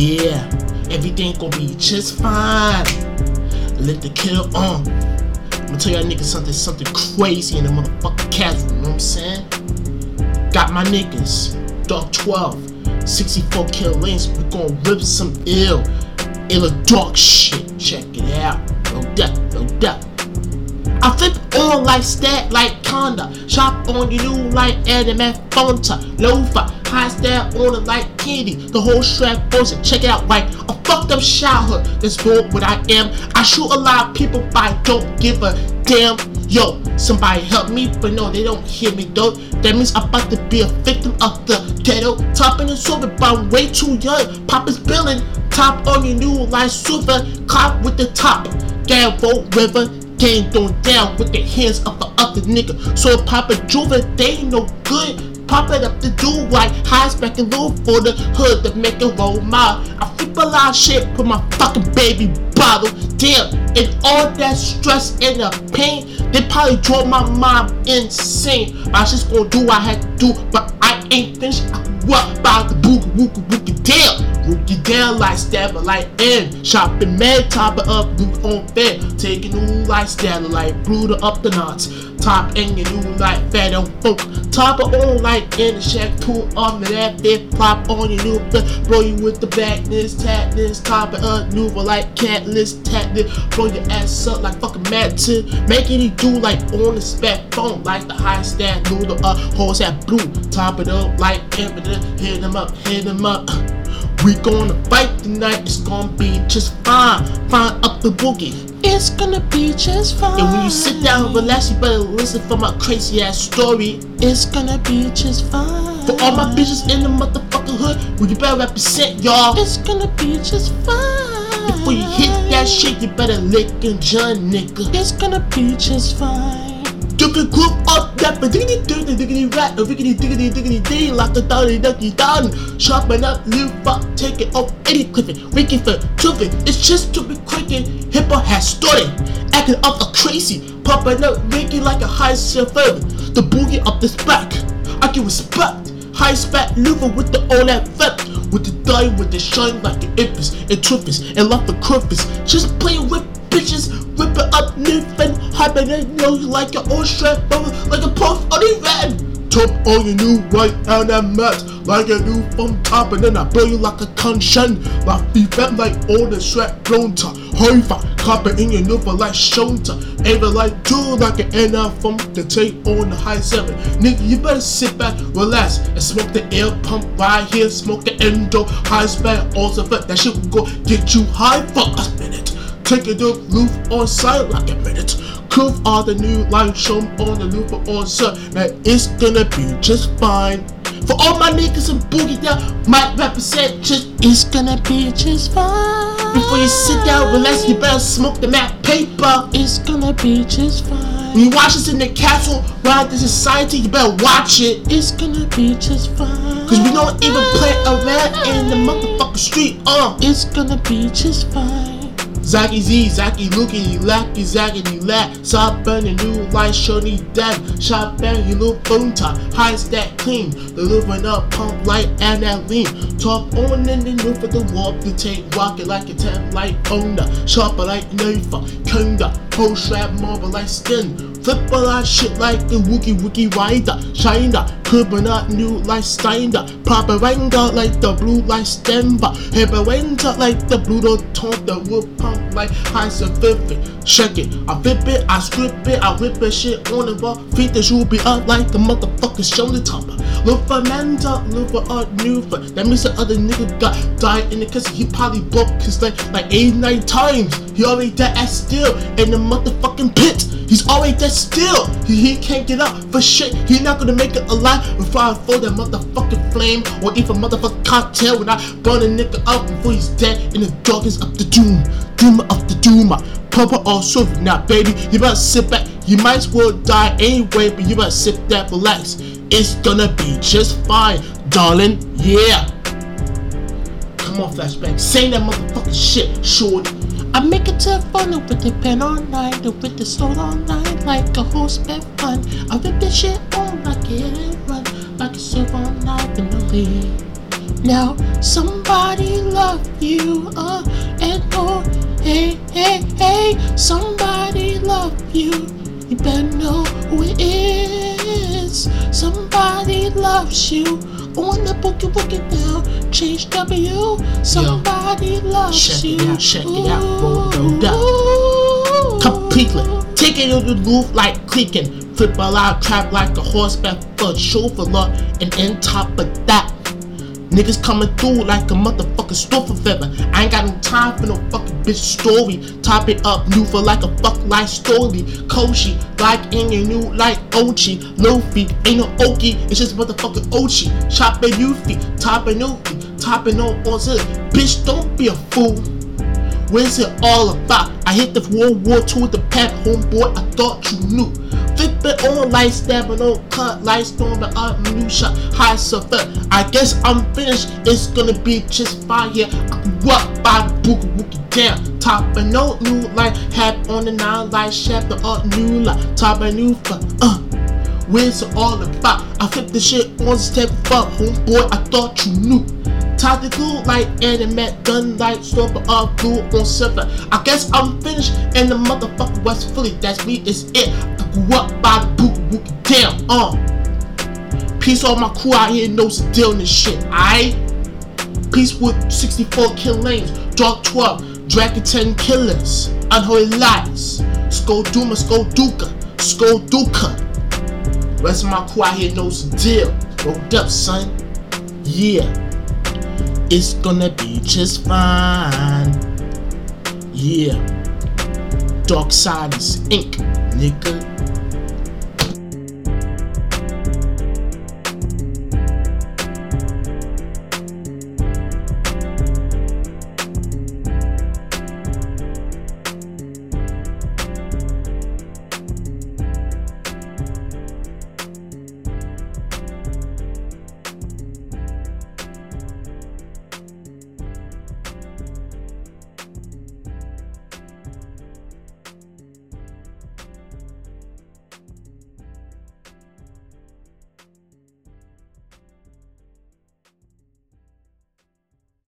Yeah, everything gonna be just fine. Let the kill on. I'm gonna tell y'all niggas something, something crazy in the motherfucking cast room, you know what I'm saying? Got my niggas, Dark 12, 64 kill lanes, we gon' rip some ill, ill dark shit. Check it out. No doubt, no doubt. I flip on like stat, like Conda. Shop on you new like anime Fonta. Lofa, high on it like candy. The whole strap frozen. Check it out like a fucked up childhood. That's more what I am. I shoot a lot of people, but don't give a damn. Yo, somebody help me, but no, they don't hear me though. That means I'm about to be a victim of the ghetto. Topping and sober, but I'm way too young. Papa's billing. Top on your new life super. Cop with the top. Gamble River. Game thrown down with the hands of the other nigga. So Papa Juve, they ain't no good. Pop it up to do like high spec and low for the hood to make it roll my. I flip a lot of shit, put my fucking baby bottle. Damn, and all that stress and the pain, they probably drove my mom insane. But I just gonna do what I had to do, but I ain't finished. I what about the boogie woogie woogie down? Down like stabber like M. Shopping mad, topping up, look on fair. Taking new like stabber like brooder up the knots. Top you new like fat on funk. Top it on like in the shack, pull on me that bit, Pop on your new flip. Blow you with the backness, tatness, top it up, new like catless, tatness. Blow your ass up like fucking mad to making it do like on the spec phone, like the high stat noodle up, horse that blue. Top it up like evident, hit them up, hit them up. We gonna fight tonight, it's gonna be just fine. Fine up the boogie. It's gonna be just fine. And when you sit down and relax, you better listen for my crazy ass story. It's gonna be just fine. For all my bitches in the motherfucking hood, well, you better represent y'all. It's gonna be just fine. Before you hit that shit, you better lick and John, nigga. It's gonna be just fine. Different group up that but diggity diggity diggity rat, a rickety diggity diggity ding, like a dolly ducky down. Sharpen up, live up, take it off, Eddie Clifford, Ricky for it. It's just to be hip hop has started. Acting up a crazy, popping up, making like a high surfer. The boogie up this back, I give respect. High spat liver with the all that fat. With the die with the shine like an infants and truffles and love the curves. Just playing with bitches, it, know you like your old strap, brother, like a puff on the van. Top on your new right on that mat, like a new from top, and then I blow you like a conscience. Like be fat like all the sweat blown to five, copper in your new for like shoulder. Even like do like an NR from the take on the high seven. Nigga, you better sit back, relax, and smoke the air pump right here, smoke the endo, high spec, also fit that shit will go get you high for a minute. Take it up, roof on side like a minute. Curve all the new light show on the roof all side. Now it's gonna be just fine. For all my niggas and boogie down, might represent just It's gonna be just fine. before you sit down, relax, you better smoke the map paper. It's gonna be just fine. When you watch this in the castle, ride the society, you better watch it. It's gonna be just fine. Cause we don't even play around in the motherfucking street, uh. It's gonna be just fine. Zacky Z, Zacky Looky, Lacky, Zackety Lack, Stop burning new light, shorty dead, shot bang, you little phone top, high stack clean, the living up, pump light, and that lean, talk on and then for the walk, the take, rocket like a ten light owner, sharper like knife, kunda, whole strap, marble like skin, flip a lot shit like the Wookie Wookie Rider, China, Cuba not new like Steiner, Papa Ranga like the blue like Stemba, Hippa like the blue top, the wood pump like high surface. Check it, I flip it, I strip it, I whip it shit on the ball, feet the shoe be up like the motherfucking shoulder topper. Look for Manta, look for a new for that means the other nigga got died in the cause he probably broke his leg like eight, nine times. He already dead as still in the motherfucking pit. He's already dead still. He, he can't get up for shit. He not gonna make it alive before I throw that motherfucking flame or even motherfucking cocktail when I burn a nigga up before he's dead in the darkness of the doom. Doom of the doom. Papa or silver. Now, baby, you better sit back. You might as well die anyway, but you better sit back, relax. It's gonna be just fine, darling. Yeah. Come on, flashback. Say that motherfucking shit, shorty. I make it to fun with the pen all night, and with the soul all night, like a horse bed fun. I rip this shit on like it ain't run, like a all night in the lead. Now somebody love you. Uh, and oh, hey, hey, hey, somebody love you. You better know who it is. Somebody loves you. On the boogie boogie down, change W. Somebody loves Check you. it out, check it out, roll doubt. Ooh. completely. Take it on the roof like creaking. Flip a loud trap like a horseback foot chauffeur. And in top of that, niggas coming through like a motherfucking store forever. I ain't got no time for no fucking bitch story. Top it up, new for like a fuck life story. Koshi, like in your new like Ochi. Lofi, ain't no Oki, it's just motherfucking Ochi. Chop it, Yuffie, top it, Nuki, top it, no Ozil. Bitch, don't be a fool. What's it all about? I hit the World War II with the pep, homeboy. I thought you knew. On, light stabbing on, cut, light storm, and up, minutia, high suffer. I guess I'm finished. It's gonna be just fine here. Up by the boogie woogie down. Top of no new light, hat on the nine light, the up new light, top of new fun. Uh, Where's all about? I flip the shit on step fuck, homeboy. I thought you knew. Tactical like anime, gun light, stopper up, blue on silver. I guess I'm finished in the motherfucking West Philly. That's me, it's it. I grew up by the boogie woogie down. Uh, peace all my crew out here knows the deal in this shit. Aight. Peace with 64 kill lanes, Dark 12, Dragon 10 killers, Unholy Lies, Skull Duma, Skull Duka, Skull Duka. Rest of my crew out here knows the deal. Rolled up, son. Yeah. It's gonna be just fine. Yeah. Dark side is ink, nigga.